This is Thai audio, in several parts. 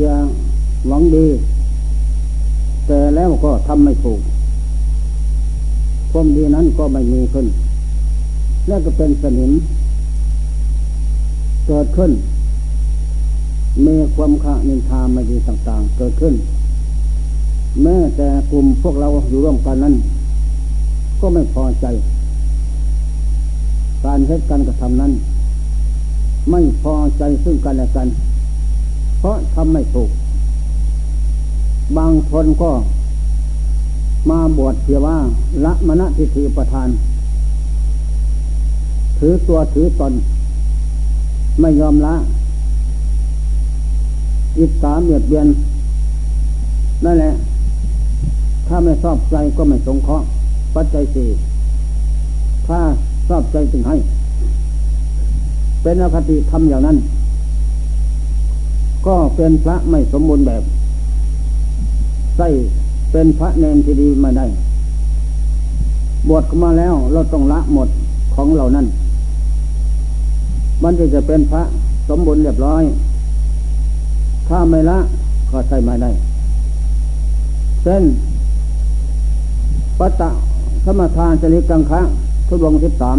พียงหวังดี แต่แล้วก็ทำไม่ถูกความดีนั้นก็ไม่มีขึ้น แล้วก็เป็นสนิมเกิดขึ้น มีความขะนินทาไม่ดีต่างๆ เกิดขึ้น แม้แต่กลุ่มพวกเราอยู่ร่วมกันนั้น ก็ไม่พอใจ การเหตุการกระทำนั้น ไม่พอใจซึ่งกันและกัน เพราะทำไม่ถูก บางคนก็มาบวชเพียว่าละมณฑิธิประทาน ถือตัวถือตน ไม่ยอมละ อิจฉาเบียดเบียน นั่นแหละ ถ้าไม่ชอบใจก็ไม่สงเคราะห์ปัจจัยสี่ถ้าชอบใจจึงให้ เป็นอคติทำอย่างนั้น ก็เป็นพระไม่สมบูรณ์แบบใส่เป็นพระเนนที่ดีมาได้ บวชมาแล้วเราต้องละหมดของเหล่านั้น มันจะจะเป็นพระสมบูรณ์เรียบร้อย ถ้าไม่ละก็ใส่ไม่ได้ เช่นปัตตะสมทานจริกังคะทุดวงสิบสาม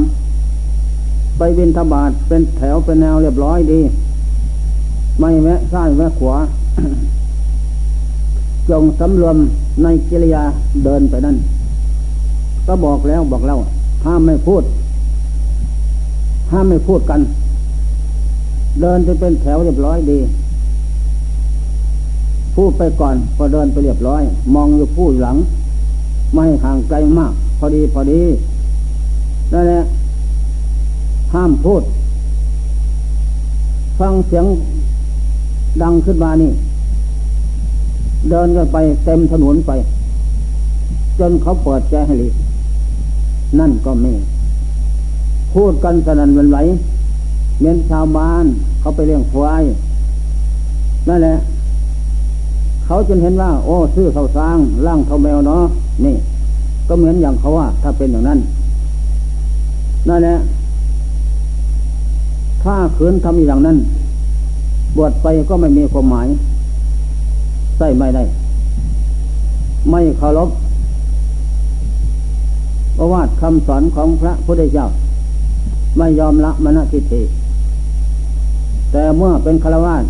ไปบินทบาทเป็นแถวเป็นแนวเรียบร้อยดี ไม่แวะซ้ายแวะขวา จงสำรวมในกิริยาเดินไปนั่น ก็บอกแล้วบอกเล่าห้ามไม่พูด ห้ามไม่พูดกัน เดินจะเป็นแถวเรียบร้อยดี พูดไปก่อนพอเดินไปเรียบร้อย มองอยู่ผู้หลัง ไม่ห่างไกลมาก พอดีพอดีนั่นแหละห้ามพูด ฟังเสียง ดังขึ้นมานี่ เดินกันไปเต็มถนนไป จนเขาเปิดแจให้ลีนั่นก็ไม่พูดกันสนั่นวันไหวเมียนชาวบ้านเขาไปเลี้ยงควายนั่นแหละ เขาจนเห็นว่า โอ้ซื้อเขาสร้างร่างเขาแมวเนาะนี่ ก็เหมือนอย่างเขาว่า ถ้าเป็นอย่างนั้นนั่นแหละถ้าขืนทำอย่างนั้น บวชไปก็ไม่มีความหมายใส่ไม่ได้ ไม่เคารพประวัติคำสอนของพระพุทธเจ้า ไม่ยอมละมณฑิฐิแต่เมื่อเป็นฆราวาส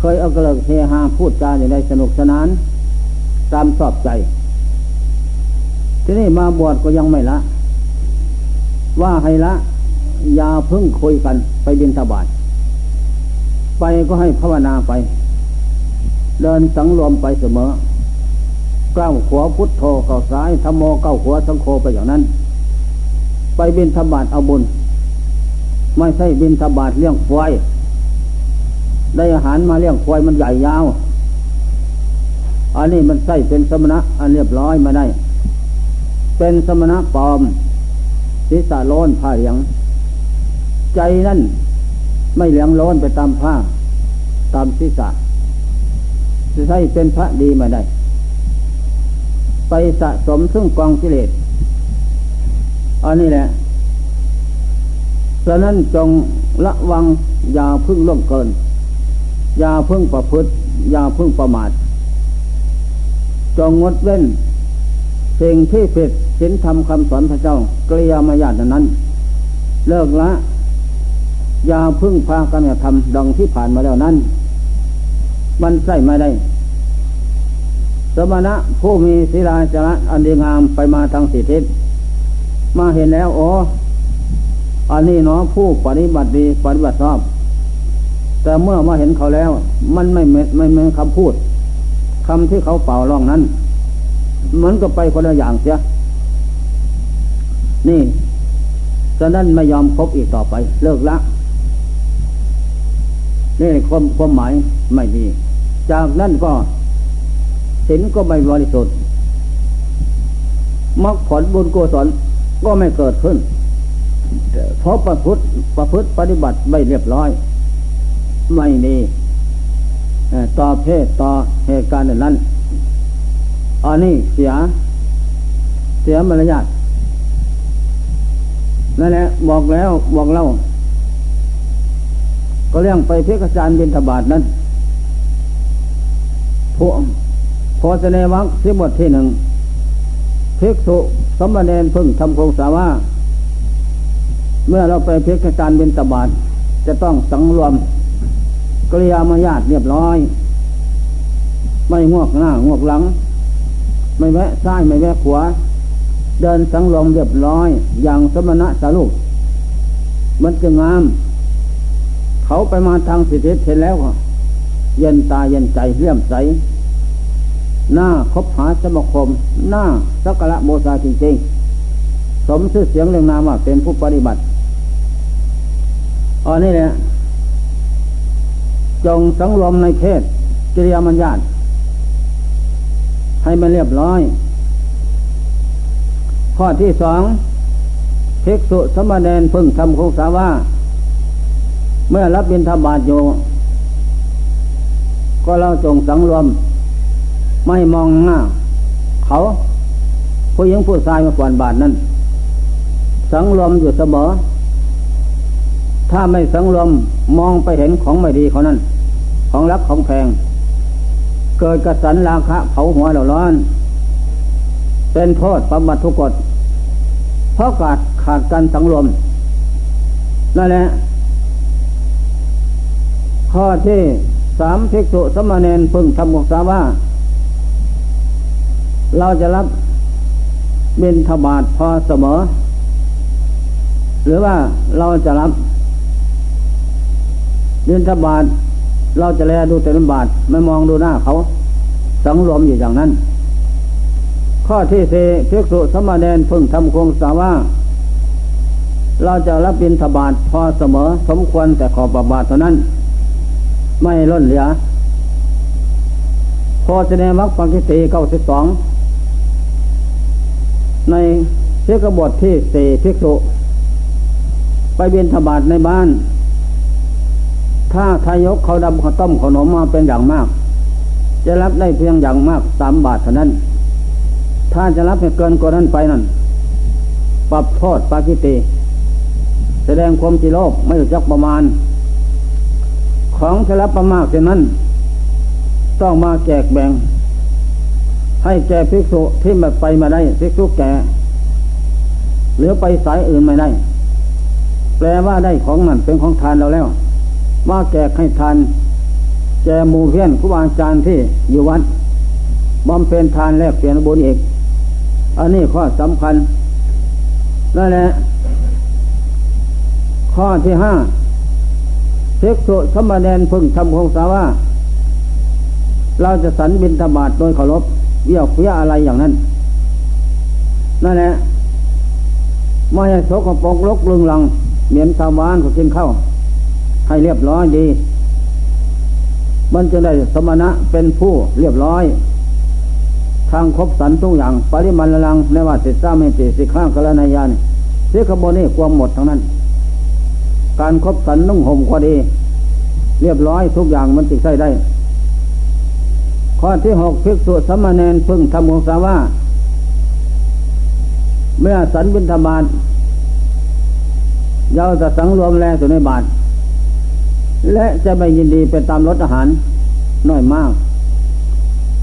เคยเอากระเลิกเฮฮาพูดจาอย่างไรสนุกสนาน ตามสอบใจ ที่นี่มาบวชก็ยังไม่ละ ว่าให้ละยาพึ่งคุยกันไปบินทบาท ไปก็ให้ภาวนาไป เดินสังรวมไปเสมอก้าวขวาพุทโธเก้าซ้ายธรรมโมก้าวขวาสังโฆไปอย่างนั้น ไปบินธบาตเอาบุญ ไม่ใช่บินธบาตเลี้ยงควายได้อาหารมาเลี้ยงควายมันใหญ่ยาว อันนี้มันใช่เป็นสมณะ อันเรียบร้อยมาได้ เป็นสมณะปลอมศีรษะโลนผ้าเหลียงใจนั่น ไม่เหลียงโลนไปตามผ้า ตามศีรษะจะใช้เป็นพระดีมาได้ ไปสะสมซึ่งกองกิเลสอันนี้แหละฉะนั้นจงระวังอย่าพึ่งล่วงเกิน อย่าพึ่งประพฤติอย่าพึ่งประมาทจงงดเว้นสิ่งที่ผิดศีลธรรมคำสอนพระเจ้าเกริยมายาตนั้น เลิกละ อย่าพึ่งพากันทำดังที่ผ่านมาแล้วนั้น มันใส่ไม่ได้ สมณะผู้มีศีลาจระอันดีงามไปมาทางสิทธิมาเห็นแล้วโอ้อันนี้เนาะผู้ปฏิบัติดีปฏิบัติชอบ แต่เมื่อมาเห็นเขาแล้ว มันไม่ไม่ไม่คำพูดคำที่เขาเป่าร้องนั้น มันก็ไปคนละอย่างเสีย นี่ฉะนั้นไม่ยอมคบอีกต่อไป เลิกละ นี่ความความหมายไม่ดี จากนั้นก็ศีลก็ไม่บริสุทธิ์มรรคผลบุญกุศลก็ไม่เกิดขึ้น เพราะประพฤติประพฤติปฏิบัติไม่เรียบร้อย ไม่มีต่อเพศต่อเหตุการณ์นั้นอันนี้เสีย เสียมารยาทนั่นแหละบอกแล้วบอกเล่า ก็เรื่องไปเพิกจารบินทบาทนั้นผู้โพสเนวัคสิบทที่หนึ่งภิกษุสมณเณรพึ่งทำโครงสาว่าเมื่อเราไปเพิกการบินตบาทจะต้องสังรวมกริยามายาตเรียบร้อย ไม่งวกหน้างวกหลัง ไม่แวะซ้ายไม่แวะขวา เดินสังรวมเรียบร้อย อย่างสมณะสารุปมันจะงาม เขาไปมาทางสิทธิเห็นแล้วเย็นตาเย็นใจเลื่อมใส หน้าคบหาสมคม หน้าสักระโบสาจริงๆ สมชื่อเสียงเรื่องนามว่าเป็นผู้ปฏิบัติอันนี้แหละจงสังรวมในเพศกิริยามัญญาตให้มันเรียบร้อย ข้อที่สองภิกษุสมณเณรพึ่งทำคงสาว่า เมื่อรับบิณฑบาตอยู่ ก็เราจงสังรวม ไม่มองหน้า เขาผู้หญิงผู้ชายมาก่อนบาทนั้น สังรวมอยู่เสมอ ถ้าไม่สังรวมมองไปเห็นของไม่ดีเขานั้น ของรักของแพง เกิดกระสันราคะเผาหัวเราร้อน เป็นโทษประมาททุกกฎเพราะขาดขาดการสังรวมนั่นแหละ ข้อที่สามภิกษุสมณเณรพึงทำมุสาว่า เราจะรับบินทบาทพอเสมอ หรือว่าเราจะรับบินทบาทเราจะแลดูแต่ลบาทไม่มองดูหน้าเขา สังรวมอยู่อย่างนั้น ข้อที่สี่ภิกษุสมณเณรพึงทำคงสาว่า เราจะรับบินทบาทพอเสมอ สมควรแต่ขอบาบาทเท่านั้น ไม่ล้นเหลือพอจะแนมักปังกิตีเก้าสิบสองในเทกบทที่สี่ภิกษุไปเบียนธบาตในบ้าน ถ้าทายกเขาดำเขาต้มขนมมาเป็นอย่างมาก จะรับได้เพียงอย่างมากสามบาทเท่านั้น ถ้าจะรับเกินกว่านั้นไปนั่นปรับโทษปากิติแสดงความจิโลกไม่รู้จักประมาณ ของจะรับประมากเช่นนั้น ต้องมาแจกแบ่ง ให้แก่ภิกษุที่มาไปมาได้ภิกษุแก่ หรือไปสายอื่นไม่ได้ แปลว่าได้ของมันเป็นของทานเราแล้ว ว่าแจกให้ทาน แก่มูเพี้ยนครูบาอาจารย์ที่อยู่วัดบำเพ็ญทานแลกเปลี่ยนบุญอีกอันนี้ข้อสำคัญนั่นแหละข้อที่ห้า เทกสุสมณเณรพึ่งทำคงสาว่า เราจะสันบินธบาตโดยเคารพเยี่ยวเฟี้ยอะไรอย่างนั้น นั่นแหละไม่ให้โสกปกลกลึงลัง เหมือนชาวบ้านเขากินข้าวให้เรียบร้อยดี มันจะได้สมณะเป็นผู้เรียบร้อย ทางครบสันทุกอย่าง ปริมาณลังในว่าสิทธาเมติสิข้างกรณายานเสียขบวนนี้ความหมดทั้งนั้น การครบสันนุ่งห่มก็ดี เรียบร้อยทุกอย่างมันติดใช้ได้ ข้อที่หกภิกษุสมณเณรพึ่งทำของสาว่า เมื่อสันบิณฑบาตเราจะสังรวมแรงสุในบาท และจะไปยินดีไปตามรถอาหารน้อยมาก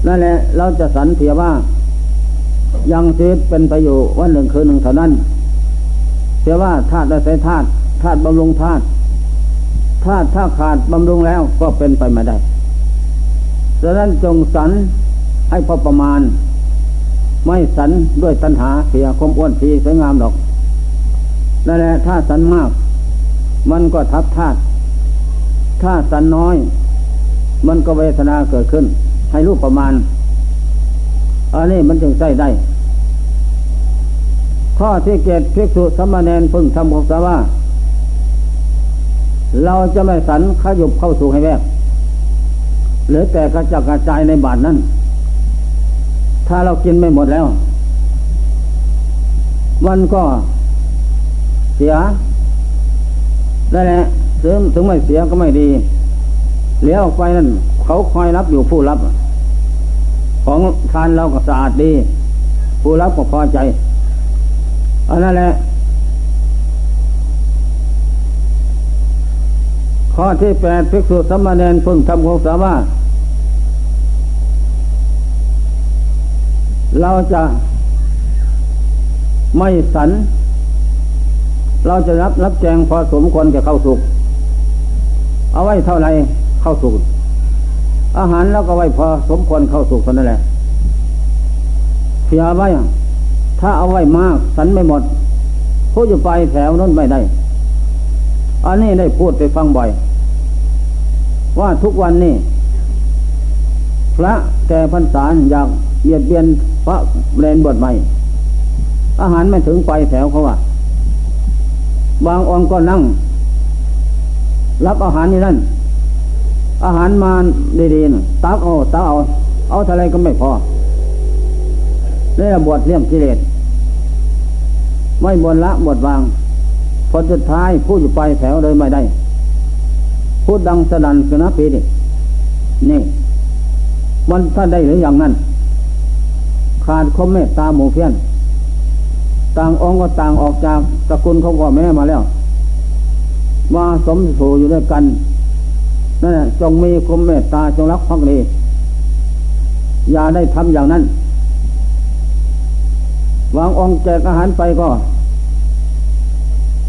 นั่นแหละเราจะสันเพียว่า ยังชีวิตเป็นไปอยู่วันหนึ่งคืนหนึ่งเท่านั้นเพียว่าธาตุใช้ธาตุ ธาตุบำรุงธาตุธาตุถ้าขาดบำรุงแล้วก็เป็นไปไม่ได้ดังนั้นจงสันให้พอประมาณ ไม่สันด้วยตัณหาเสียคมอ้วนทีสวยงามดอกนั่นแหละถ้าสันมาก มันก็ทับธาตุถ้าสันน้อย มันก็เวทนาเกิดขึ้น ให้รูปประมาณ อันนี้มันจึงใช้ได้ ข้อที่เกตภิกษุสมณเณรพึ่งทำของสาว่า เราจะไม่สันขยุบเข้าสู่ให้แวกหรือแต่กระจัดกระจายในบาทนั้น ถ้าเรากินไม่หมดแล้ว มันก็เสียได้แหละถึงถึงไม่เสียก็ไม่ดีเหลี้ยวออกไปนั่นเขาคอยรับอยู่ผู้รับ ของทานเราก็สะอาดดี ผู้รับก็พอใจอันนั้นแหละ ข้อที่แปดภิกษุสมณเณรพึงทำของสามารถ เราจะไม่สัน เราจะรับรับแจงพอสมควรจะเข้าสุก เอาไว้เท่าไรเข้าสุก อาหารแล้วก็ไว้พอสมควรเข้าสุกเท่านั้นแหละเพียไว้ ถ้าเอาไว้มาก สันไม่หมดผู้อยู่ไปแถวนั้นไม่ได้ อันนี้ได้พูดไปฟังบ่อย ว่าทุกวันนี้พระแก่พรรษาอยากเบียดเบียนพระเรนบทใหม่ อาหารไม่ถึงไปแถวเขาว่าบางองค์ก็นั่ง รับอาหารนี่นั่น อาหารมาดีๆตักเอาตักเอา เอาเท่าไรก็ไม่พอเรี่ยบวชเลี่ยมกิเลสไม่บนละบวชวาง ผลสุดท้ายพูดอยู่ไปแถวเลยไม่ได้ พูดดังสดันสุนัปีนี่นี่ มันถ้าได้หรืออย่างนั้น ขาดคมเมตตาหมู่เพี้ยน ต่างองค์ก็ต่างออกจากตระกูลเขาพ่อแม่มาแล้ว มาสมสู่อยู่ด้วยกันนั่นจงมีคมเมตตาจงรักภักดีอย่าได้ทำอย่างนั้นวางองค์แจกอาหารไปก็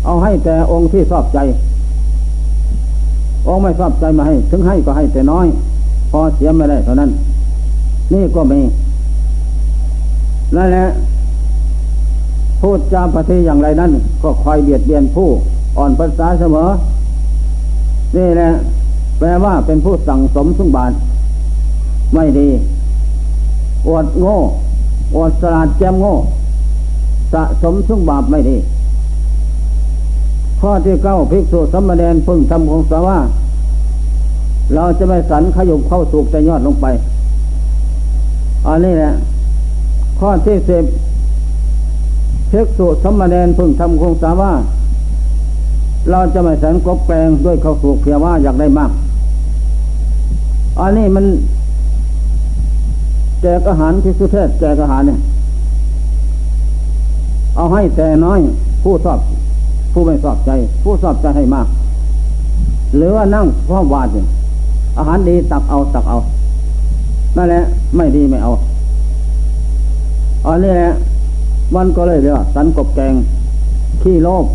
เอาให้แต่องค์ที่ชอบใจ องค์ไม่ชอบใจมาให้ ถึงให้ก็ให้แต่น้อย พอเสียไม่ได้เท่านั้น นี่ก็มีนั่นแหละพูดจาปฏิอย่างไรนั้น ก็คอยเบียดเบียนผู้อ่อนภาษาเสมอ นี่แหละแปลว่าเป็นผู้สั่งสมสุงบาทไม่ดีอวดโง่อวดสลาดแจมโง่ สะสมสุงบาปไม่ดี ข้อที่เก้าภิกษุสมณเณรพึ่งทำของสาว่าเราจะไม่สันขยุบเข้าสูกแต่ยอดลงไปอันนี้แหละข้อที่สิบเพิกสุสมณเณรพึ่งทำคงสาว่าเราจะไม่สันกบแปลงด้วยเข้าสูกเพียว่าอยากได้มากอันนี้มันแจกอาหารที่สุเทศแจกอาหารเนี่ย เอาให้แต่น้อยผู้ชอบ ผู้ไม่ชอบใจ ผู้ชอบใจให้มาก หรือว่านั่งพ่อวาดเนี่ยอาหารดีตักเอาตักเอา นั่นแหละ ไม่ดีไม่เอาอันนี้แหละมันก็เลยเรียกสันกบแกงขี้โลภ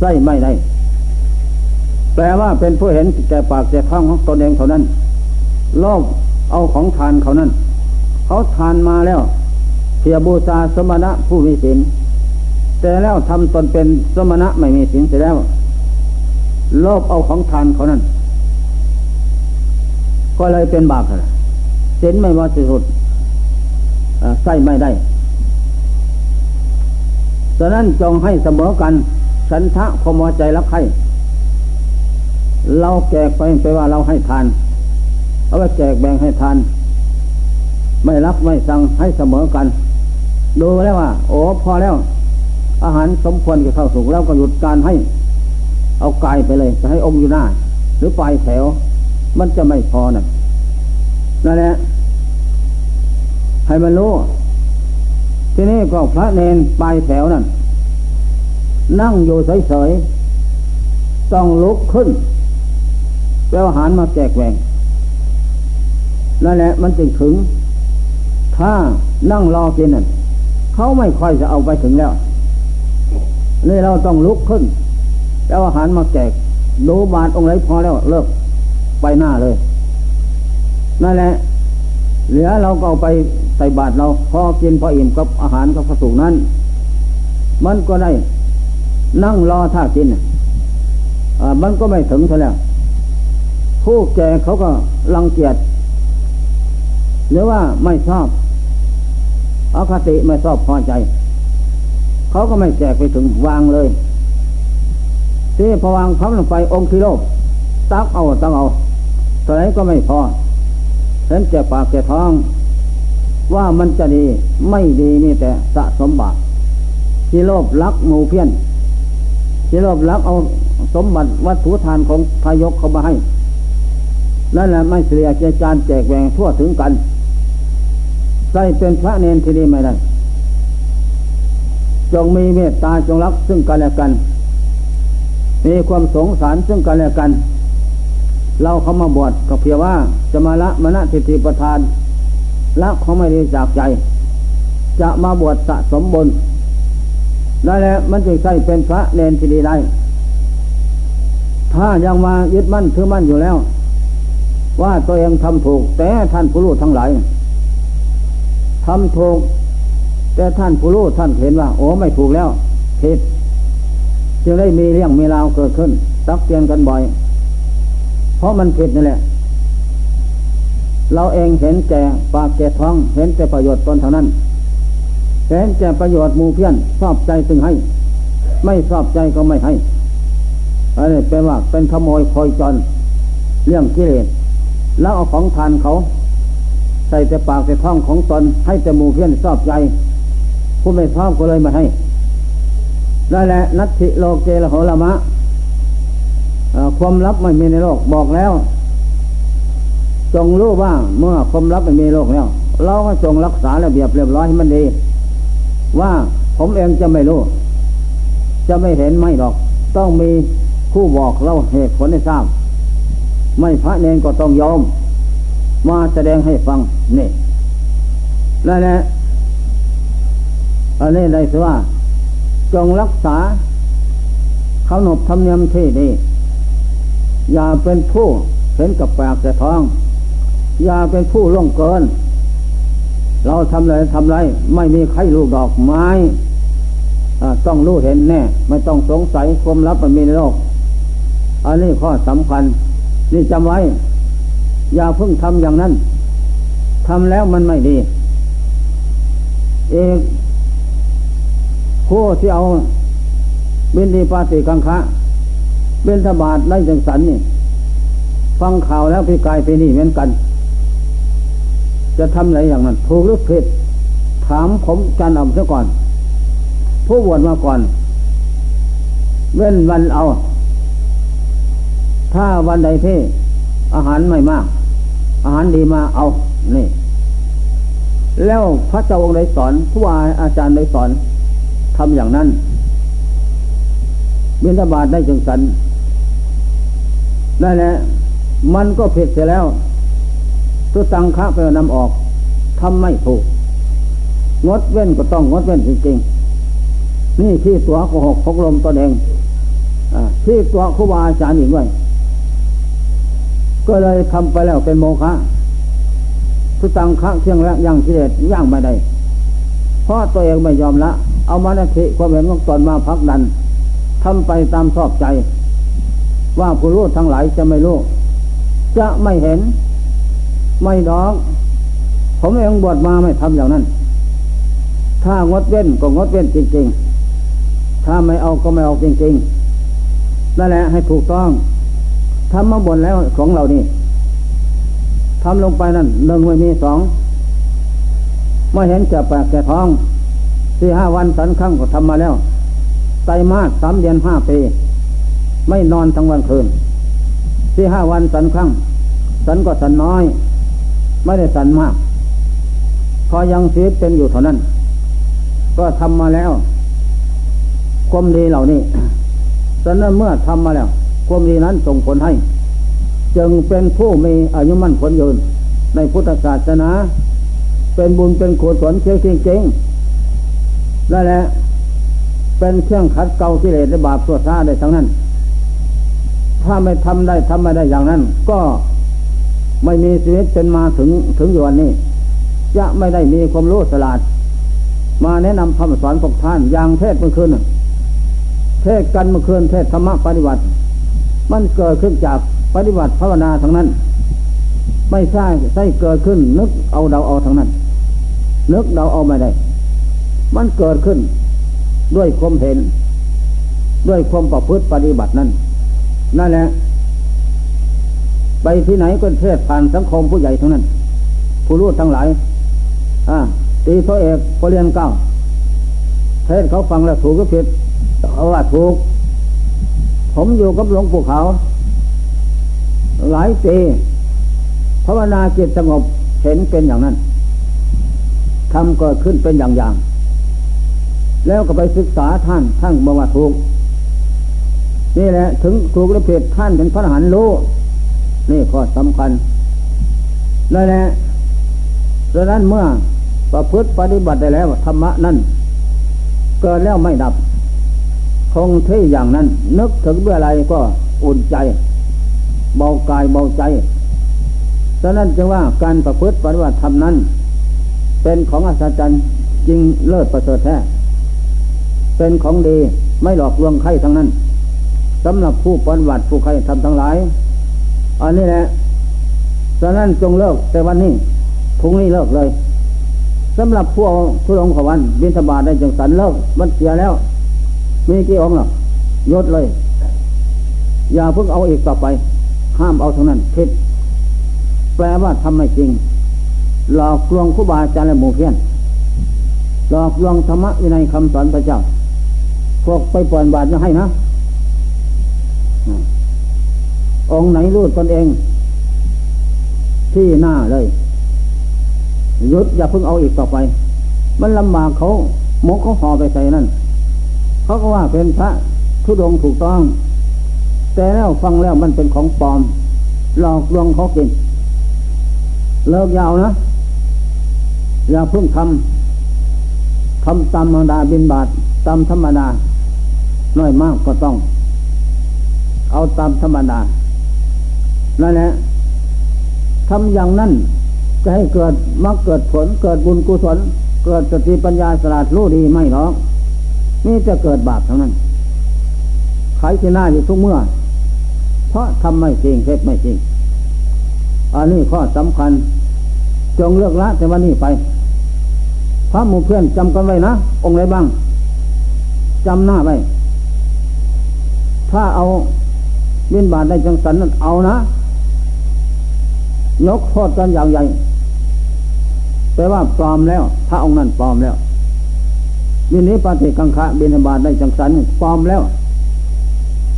ใส่ไม่ได้แปลว่าเป็นผู้เห็นแก่ปากแก่ท้องของตนเองเท่านั้นโลภเอาของทานเขานั้น เขาทานมาแล้วเพียบูชาสมณะผู้มีศีล แต่แล้วทำตนเป็นสมณะไม่มีศีลเสร็จแล้ว โลภเอาของทานเขานั้น ก็เลยเป็นบาปเลยเส้นไม่มาสุดใส่ไม่ได้ฉะนั้นจงให้เสมอกันฉันทะคมใจรักใครเราแจกไปไปว่าเราให้ทานเอาไปแจกแบ่งให้ทาน ไม่รับไม่สั่งให้เสมอกัน ดูแล้วว่า โอ้พอแล้ว อาหารสมควรกับข้าสุกแล้วก็หยุดการให้ เอากายไปเลยจะให้อมอยู่หน้า หรือปลายแถว มันจะไม่พอนะนั่นแหละให้มันรู้ ที่นี้ก็พระเนนปลายแถวนั่นนั่งอยู่เฉยๆต้องลุกขึ้นแปลอาหารมาแจกแหวงนั่นแหละมันจึงถึง ถ้านั่งรอกินนั่นเขาไม่ค่อยจะเอาไปถึงแล้ว นี่เราต้องลุกขึ้นแปลอาหารมาแจกดูบาทองค์ไหนพอแล้วเลิกไปหน้าเลย นั่นแหละ เหลือเราก็เอาไปใส่บาตเราพอกินพออิ่มกับอาหารกับกระสุนนั้น มันก็ได้นั่งรอท่ากินอ่ามันก็ไม่ถึงเท่าแล้ว ผู้แก่เขาก็รังเกียจหรือว่าไม่ชอบอคติไม่ชอบพอใจ เขาก็ไม่แจกไปถึงวางเลยที่พอวางพับลงไปองค์ที่โลตักเอาตักเอาท่าไรก็ไม่พอเห็นแก่ปากแก่ท้อง ว่ามันจะดีไม่ดีมีแต่สะสมบาทที่โลภลักหมูเพี้ยนที่โลภลักเอาสมบัติวัตถุทานของทายกเขามาให้นั่นแหละไม่เสียเจจานแจกแหวงทั่วถึงกันใส่เป็นพระเนนที่ดีไม่ได้ จงมีเมตตาจงรักซึ่งกันและกัน มีความสงสารซึ่งกันและกัน เราเข้ามาบวชก็เพียงว่าจะมาละมณฑิติประทานละเขาไม่ได้จากใจ จะมาบวชสะสมบุญนั่นแหละมันจึงใช่เป็นพระเนนที่ดีได้ ถ้ายังมายึดมั่นถือมั่นอยู่แล้ว ว่าตัวเองทำถูก แต่ท่านผู้รู้ทั้งหลายทำถูก แต่ท่านผู้รู้ท่านเห็นว่า โอ้ไม่ถูกแล้วผิดจึงได้มีเรื่องมีราวเกิดขึ้น ตักเตือนกันบ่อย เพราะมันผิดนี่แหละ เราเองเห็นแก่ปากแก่ท้อง เห็นแต่ประโยชน์ตนเท่านั้น เห็นแก่ประโยชน์มูเพี้ยนชอบใจซึ่งให้ ไม่ชอบใจก็ไม่ให้อันนี้เป็นว่าเป็นขโมยคอยจรเรื่องกิเลสแล้วเอาของทานเขา ใส่แต่ปากแต่ท้องของตนให้แต่มูเพี้ยนชอบใจ ผู้ไม่ชอบก็เลยมาให้นั่นแหละนัตถิโลเกละโหละมะความลับไม่มีในโลกบอกแล้ว จงรู้ว่าเมื่อความลับไม่มีโลกแล้ว เราก็จงรักษาระเบียบเรียบร้อยให้มันดี ว่าผมเองจะไม่รู้ จะไม่เห็นไม่หรอก ต้องมีผู้บอกเราเหตุผลให้ทราบ ไม่พระเนนก็ต้องยอม มาแสดงให้ฟังนี่นั่นแหละ อันนี้ได้สิว่า จงรักษาขนบธรรมเนียมที่ดี อย่าเป็นผู้เห็นกับปากแต่ท้อง อย่าเป็นผู้ล่วงเกิน เราทำอะไรทำไร ไม่มีใครรู้ดอกไม้ต้องรู้เห็นแน่ ไม่ต้องสงสัยความลับมันมีในโลก อันนี้ข้อสำคัญ นี่จำไว้ อย่าเพิ่งทำอย่างนั้นทำแล้วมันไม่ดี เอก ผู้ที่เอาบินดีปาติกังคะเบนธบาตได้จังสันนี่ ฟังข่าวแล้วพี่กายไปนี่เหมือนกัน จะทำอะไรอย่างนั้น ถูกหรือผิด ถามผมการเอาซะก่อน ผู้บวชมาก่อน เว้นวันเอา ถ้าวันใดที่อาหารไม่มาก อาหารดีมาเอา นี่ แล้วพระเจ้าองค์ใดสอนผู้อาจารย์ใดสอน ทำอย่างนั้นบิณฑบาตได้จึงสันนั่นแหละมันก็ผิดเสียแล้วตุตังคะไปนำออกทำไม่ถูก งดเว้นก็ต้องงดเว้นจริงๆ นี่ที่ตัวโกหกพกลมตัวเองอที่ตัวครูบาอาจารย์อีกด้วยก็เลยทำไปแล้วเป็นโมฆะทุตังคะเชียงละย่างกิเลสย่างไม่ได้เพราะตัวเองไม่ยอมละ เอามานาทิความเห็นของตนมาพักดันทำไปตามชอบใจ ว่าผู้รู้ทั้งหลายจะไม่รู้ จะไม่เห็น ไม่ดอก ผมเองบวชมาไม่ทำอย่างนั้น ถ้างดเว้นก็งดเว้นจริง ๆ ถ้าไม่เอาก็ไม่เอาจริงๆนั่นแหละให้ถูกต้องทำมาบนแล้วของเรานี่ทำลงไปนั่นหนึ่งไม่มีสองไม่เห็นจะแปลกแก่ท้อง สี่ห้าวันสันครั้งก็ทำมาแล้วไตรมาสสามเดือนห้าปี ไม่นอนทั้งวันคืนที่ห้าวันสันครั้ง สันก็สันน้อย ไม่ได้สันมาก พอยังชีวิตเป็นอยู่เท่านั้น ก็ทำมาแล้วความดีเหล่านี้สันนั้นเมื่อทำมาแล้ว ความดีนั้นส่งผลให้ จึงเป็นผู้มีอายุมั่นคนยืน ในพุทธศาสนา เป็นบุญเป็นกุศลเชื่อจริงๆ นั่นแหละเป็นเครื่องขัดเกลากิเลสและบาปตัวซาได้ทั้งนั้น ถ้าไม่ทำได้ทำไม่ได้อย่างนั้น ก็ไม่มีชีวิตเป็นมาถึงถึงอยู่วันนี้ จะไม่ได้มีความรู้สลาด มาแนะนำคำสอนพวกท่านอย่างเทศเมื่อคืนเทศกันเมื่อคืนเทศธรรมะปฏิบัติ มันเกิดขึ้นจากปฏิบัติภาวนาทั้งนั้น ไม่ใช่ใช่เกิดขึ้น นึกเอาเดาเอาทั้งนั้น นึกเดาเอาไม่ได้ มันเกิดขึ้น ด้วยความเห็น ด้วยความประพฤติปฏิบัตินั้น นั่นแหละ ไปที่ไหนก็เทศผ่านสังคมผู้ใหญ่ทั้งนั้น ผู้รู้ทั้งหลายอ่าตีโทเอกพอเรียนเก้าเทศเขาฟังแล้วถูกก็ผิดเอาว่าถูก ผมอยู่กับหลวงปู่เขา หลายปีภาวนาจิตสงบเห็นเป็นอย่างนั้นทำเกิดขึ้นเป็นอย่างอย่าง แล้วก็ไปศึกษาท่านท่านบอกว่าถูก นี่แหละ ถึงถูกหรือผิดท่านเป็นพระหันรู้นี่ข้อสำคัญนั่นแหละดังนั้นเมื่อประพฤติปฏิบัติได้แล้วธรรมะนั้นเกิดแล้วไม่ดับ คงที่อย่างนั้น นึกถึงเมื่อไรก็อุ่นใจ เบากายเบาใจฉะนั้นจึงว่าการประพฤติปฏิบัติธรรมนั้น เป็นของอัศจรรย์จริงเลิศประเสริฐแท้ เป็นของดีไม่หลอกลวงใครทั้งนั้นสำหรับผู้ปฏิบัติผู้ใครทำทั้งหลาย อันนี้แหละฉะนั้นจงเลิกแต่วันนี้พรุ่งนี้เลิกเลยสำหรับพวกทุลงขวันบินธบาตได้จังสันเลิกมันเสียแล้ว มีกี่องค์หรอยศเลย อย่าเพิ่งเอาอีกต่อไป ห้ามเอาเท่านั้นผิดแปลว่าทำไม่จริง หลอกลวงครูบาอาจารย์และหมู่เพี้ยนหลอกลวงธรรมะวินัยคำสอนพระเจ้า พวกไปปล่อยบาตจะให้นะ องไหนรู้ตนเอง ที่หน้าเลยยุดอย่าเพิ่งเอาอีกต่อไป มันลำบากเขาหมกเขาห่อไปใส่นั่น เขาก็ว่าเป็นพระทุดงถูกต้อง แต่แล้วฟังแล้วมันเป็นของปลอม หลอกลวงเขากิน เลิกยาวนะ อย่าเพิ่งทำทำตามธรรมดาบินบาทตามธรรมดา น้อยมากก็ต้อง เอาตามธรรมดา นั่นแหละทำอย่างนั้นจะให้เกิดมรรคเกิดผล เกิดบุญกุศล เกิดสติปัญญาสลาดรู้ดีไม่หรอกนี่จะเกิดบาปเท่านั้นใครชนะอยู่ทุกเมื่อ เพราะทำไม่จริงเท็จไม่จริง อันนี้ข้อสำคัญ จงเลือกละแต่วันนี้ไป พระหมู่เพื่อนจำกันไว้นะ องค์ไหนบ้างจำหน้าไว้ ถ้าเอาเินบาทได้จังสันนั้นเอานะ ยกโทษกันอย่างใหญ่แปลว่าปลอมแล้ว พระองค์นั้นปลอมแล้วมินี้ปฏิกังคะบินบาตได้จังสันปลอมแล้ว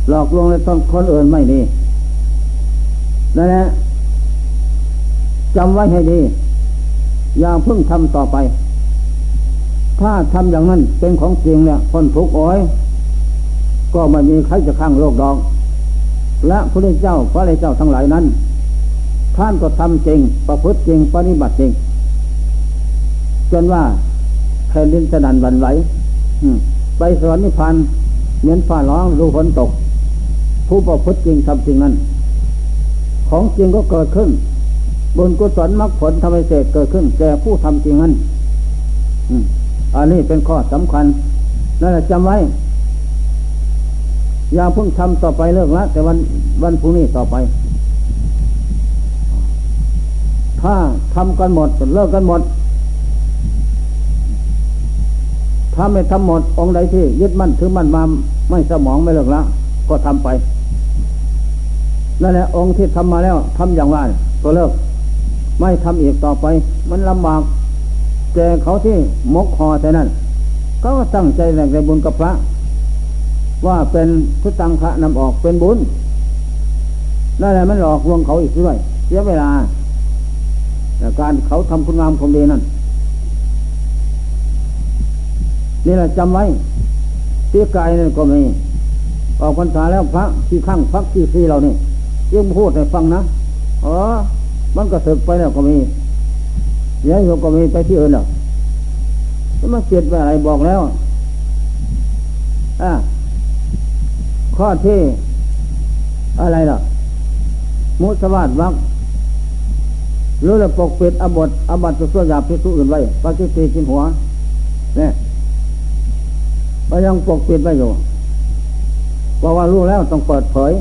หลอกลวงในต้นคนอื่นไม่ดีนั่นแหละจำไว้ให้ดี อย่าเพิ่งทำต่อไป ถ้าทำอย่างนั้นเป็นของจริงเนี่ยคนทุกข์อ้อย ก็ไม่มีใครจะข้างโลกดอง และพระเจ้าพระเจ้าทั้งหลายนั้น ท่านก็ทำจริง ประพฤติจริงปฏิบัติจริง จนว่าแผ่นดินสนันวันไหวไปสวรรค์นิพพานเหมือนฟ้าร้องรูฝนตก ผู้ประพฤติจริงทำจริงนั้น ของจริงก็เกิดขึ้นบุญกุศลมรรคผลทำให้เสกเกิดขึ้นแก่ผู้ทำจริงนั้นอันนี้เป็นข้อสำคัญนั่นแหละจำไว้ อย่าเพิ่งทำต่อไปเลิกละแต่วันวันพรุ่งนี้ต่อไป ถ้าทำกันหมดเลิกกันหมด ถ้าไม่ทำหมดองค์ใดที่ ยึดมั่นถือมั่นมาไม่สมองไม่เลิกละก็ทำไปนั่นแหละองค์ที่ทำมาแล้วทำอย่างไรก็เลิก ไม่ทำอีกต่อไป มันลำบากแกเขาที่มกคอแต่นั้นเขาก็ตั้งใจแหลกในบุญกับพระ ว่าเป็นพุทธังพระนำออกเป็นบุญนั่นแหละมันหลอกลวงเขาอีกด้วยเสียเวลาแต่การเขาทำคุณงามความดีนั่นนี่แหละจำไว้เสียกายนั่นก็มีออกพรรษาแล้วพระที่ข้างพักที่ซีเรานี่ยังพูดให้ฟังนะอ๋อมันก็สึกไปแล้วก็มีย้ายโยก็มีไปที่อื่นแล้วมาเจ็ดไปอะไรบอกแล้วอ่า ข้อที่ อะไรล่ะ มุสวาทวักหรือเราปกปิดอบดอบัตตัวหยาบพิสุอื่นไว้ปฏิตีกินหัวเนี่ยก็ยังปกปิดไว้อยู่บอกว่ารู้แล้วต้องเปิดเผย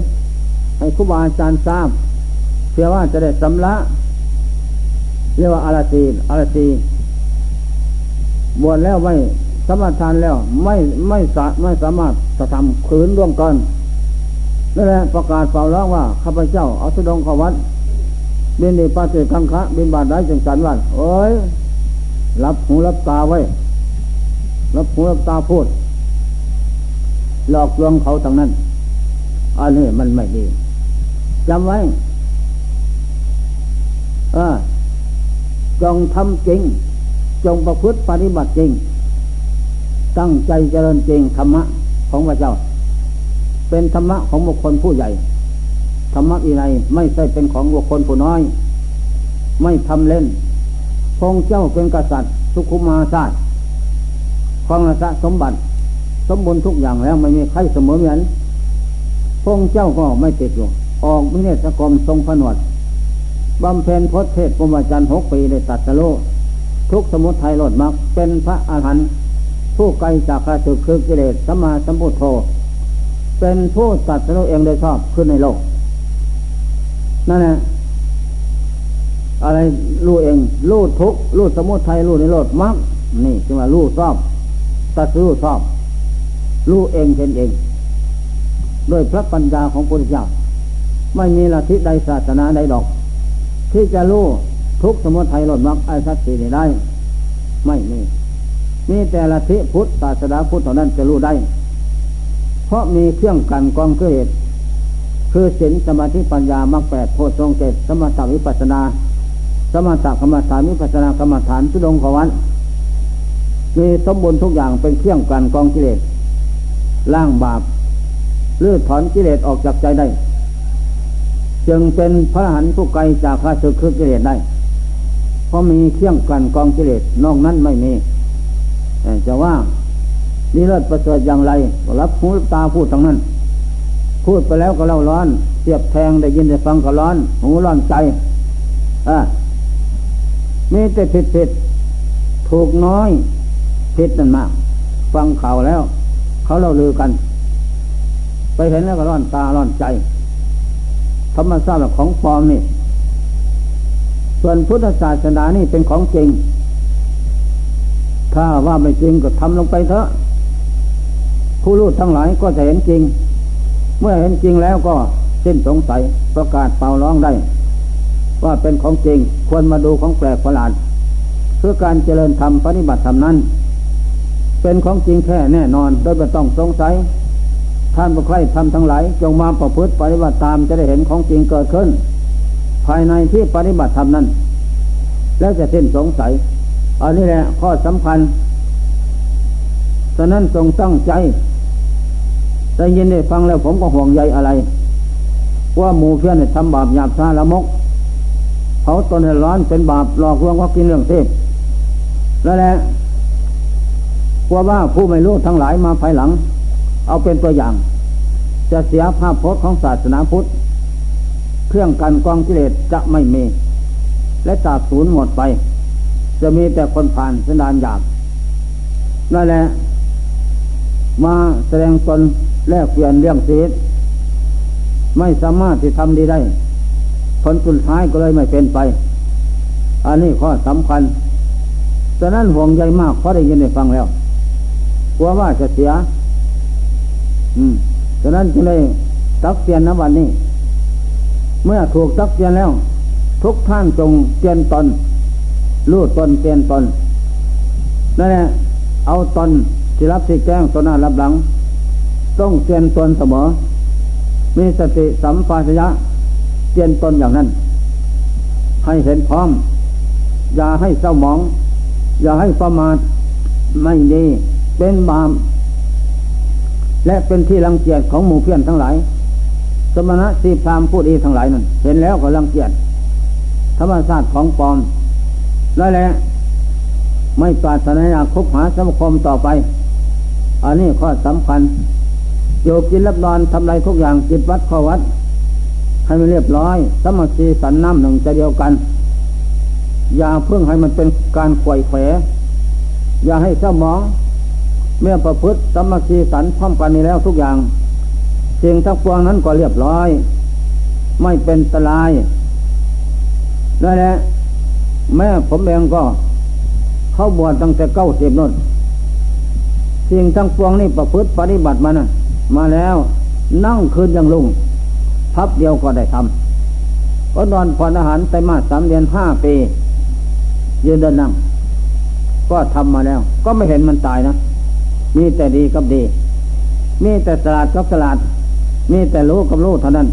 ให้ครูบาอาจารย์ทราบเพื่อว่าจะได้สำละเรียกว่าอาราตีอาราตีบวชแล้วไม่ สมาทานแล้วไม่ไม่สาไม่สามารถจะทำขืนร่วมกันนั่นแหละประกาศเป่าร้องว่าข้าพเจ้าเอาสุดงขวัดบินดีปาเจกังคะบินบาดได้จังสันวันโอ้ยรับหูรับตาไว้ รับหูรับตาพูด หลอกลวงเขาทางนั้น อันนี้มันไม่ดีจำไว้อจงทำจริง จงประพฤติปฏิบัติจริง ตั้งใจเจริญจริงธรรมะของพระเจ้า เป็นธรรมะของบุคคลผู้ใหญ่ธรรมะอิไรไม่ใช่เป็นของบุคคลผู้น้อย ไม่ทำเล่นพงเจ้าเป็นกษัตริย์ สุขุมาศาตร์ของรัศสมบัติ สมบูรณ์ทุกอย่างแล้วไม่มีใครเสมอเหมือนพงเจ้าก็ไม่ติดอยู่ออกมิเนสกรมทรงผนวดบำเพ็ญพจเทศปมจันหกปีได้ตัดสโลทุกสมุทัยลดมักเป็นพระอาหารหันต์ ผู้ไกลจากข้าศึกคือกิเลสสมมาสัมพุทโธ เป็นผู้ตัดสโลเองโดยชอบขึ้นในโลก นั่นแหละอะไรรู้เองรู้ทุกรู้สมุทัยรู้ในโลดมักนี่จึงว่ารู้ชอบตัดรู้ชอบรู้เองเห็นเองด้วยพระปัญญาของพระพุทธเจ้าไม่มีลัทธิใดศาสนาใดดอก ที่จะรู้ทุกสมุทัยลดมักไอ้สัตสีได้ ไม่มี มีแต่ลัทธิพุทธศาสนาพุทธเท่านั้นจะรู้ได้ เพราะมีเครื่องกันกองเกิดคือศีลสมาธิปัญญามรรคแปดโพชฌงเจ็ดสมถะวิปัสนา สมถะกรรมฐานวิปัสนากรรมฐานทุดงขวัญมีสมบูรณ์ทุกอย่างเป็นเครื่องกันกองกิเลสล่างบาปเลื้อถอนกิเลสออกจากใจได้ จึงเป็นพระหันผู้ไกลจากข้าศึกคือกิเลสได้ เพราะมีเครื่องกันกองกิเลสนอกนั้นไม่มี จะว่านี่เลิศประเสริฐอย่างไรรับหูตาพูดทั้งนั้น พูดไปแล้วก็เล่าร้อนเสียบแทงได้ยินได้ฟังก็ร้อน หูร้อนใจอ่ามีแต่ผิดผิดถูกน้อยผิดนั่นมาก ฟังข่าวแล้ว เขาเล่าลือกัน ไปเห็นแล้วก็ร้อนตาร้อนใจธรรมชาติของปลอมนี่ ส่วนพุทธศาสนานี่เป็นของจริง ถ้าว่าไม่จริงก็ทำลงไปเถอะ ผู้รู้ทั้งหลายก็จะเห็นจริง เมื่อเห็นจริงแล้วก็สิ้นสงสัยประกาศเป่าร้องได้ ว่าเป็นของจริงควรมาดูของแปลกประหลาดเพื่อการเจริญธรรมปฏิบัติธรรมนั้น เป็นของจริงแค่แน่นอนโดยไม่ต้องสงสัย ท่านผู้ใคร่ทำทั้งหลาย จงมาประพฤติปฏิบัติตามจะได้เห็นของจริงเกิดขึ้น ภายในที่ปฏิบัติธรรมนั้น แล้วจะสิ้นสงสัย อันนี้แหละข้อสำคัญฉะนั้นจงตั้งใจได้ยินได้ฟังแล้วผมก็ห่วงใยอะไร ว่าหมู่เพี้ยนทำบาปหยาบช้าละมกเขาตนให้ร้อนเป็นบาปหลอกลวงว่ากินเรื่องเทพแล้วแหละกลัวว่าผู้ไม่รู้ทั้งหลายมาภายหลัง เอาเป็นตัวอย่าง จะเสียภาพพจน์ของศาสนาพุทธ เครื่องกันกองกิเลสจะไม่มี และจากศูนย์หมดไป จะมีแต่คนผ่านสันดานหยาบนั่นแหละ มาแสดงตนแลกเปลี่ยนเรื่องชีวิตไม่สามารถที่ทำดีได้ ผลสุดท้ายก็เลยไม่เป็นไป อันนี้ข้อสำคัญฉะนั้นห่วงใยมากเพราะได้ยินได้ฟังแล้วกลัวว่าจะเสีย อืมฉะนั้นจึงได้ตักเตียนนะวันนี้ เมื่อถูกตักเตียนแล้ว ทุกท่านจงเตียนตน รู้ตนเตียนตนนั่นแหละเอาตนที่รับที่แจ้งตนหน้ารับหลัง ต้องเตียนตนเสมอ มีสติสัมปชัญญะเตียนตนอย่างนั้น ให้เห็นพร้อม อย่าให้เศร้าหมอง อย่าให้ประมาทไม่ดีเป็นบาปและเป็นที่รังเกียจของหมู่เพื่อนทั้งหลาย สมณะสีพรามผู้ดีทั้งหลายนั้นเห็นแล้วก็รังเกียจธรรมศาสตร์ของปลอม นั่นแหละ ไม่ปรารถนาอยากคบหาสมาคมต่อไป อันนี้ข้อสำคัญอยู่กินรับนอนทำไรทุกอย่างจิตวัดข้อวัด ให้มันเรียบร้อย สมัครีสันน้ำหนึ่งจะเดียวกัน อย่าเพิ่งให้มันเป็นการขวยแขวอย่าให้เศร้ามอง เมื่อประพฤติสมัครีสันพร้อมกันนี้แล้วทุกอย่างสิ่งทั้งปวงนั้นก็เรียบร้อย ไม่เป็นตรายนั่นแหละ แม่ผมเองก็ เข้าบวชตั้งแต่เก้าสิบนนสิ่งทั้งปวงนี่ประพฤติปฏิบัติมานะมาแล้วนั่งคืนยังลุง พับเดียวก็ได้ทำก็นอนผ่อนอาหารไตมาสามเดือนห้าปียืนเดินนั่ง ก็ทำมาแล้ว ก็ไม่เห็นมันตายนะ มีแต่ดีกับดี มีแต่สลาดกับสลาด มีแต่รู้กับรู้เท่านั้น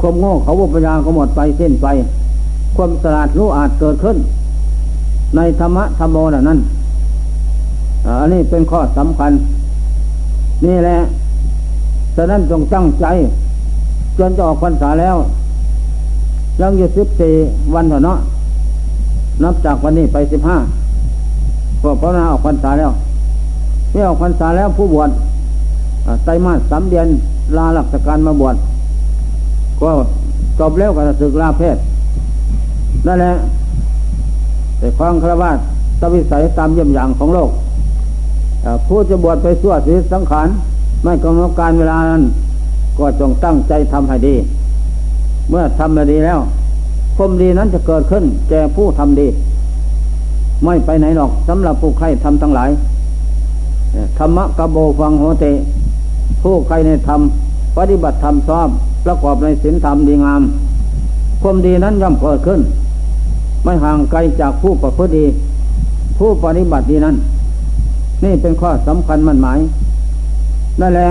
ความโง่เขาบุปยาก็หมดไปเส้นไป ความสลาดรู้อาจเกิดขึ้น ในธรรมะธรรมโมนั้นอันนี้เป็นข้อสำคัญ นี่แหละฉะนั้นจงตั้งใจ จนจะออกพรรษาแล้ว ยังอยู่สิบสี่วันเถอะเนาะนับจากวันนี้ไปสิบห้าพวกพระนาออกพรรษาแล้วเมื่อออกพรรษาแล้วผู้บวชไตรมาสสามเดือนลาหลักการมาบวชก็จบแล้วก็ศึกลาเพศ นั่นแหละแต่ความคารวะตวิสัยตามเยี่ยมอย่างของโลกผู้จะบวชไปสั่วชีวิตสังขารไม่กำหนดการเวลานั้น ก็จงตั้งใจทำให้ดี เมื่อทำให้ดีแล้วคมดีนั้นจะเกิดขึ้น แก่ผู้ทำดี ไม่ไปไหนหรอกสำหรับผู้ใครทำทั้งหลายธรรมะกโบฟังโหเต ผู้ใครในธรรมปฏิบัติธรรมชอบประกอบในศีลธรรมดีงามคมดีนั้นย่อมเกิดขึ้น ไม่ห่างไกลจากผู้ประพฤติดี ผู้ปฏิบัติดีนั้น นี่เป็นข้อสำคัญมันหมายนั่นแหละ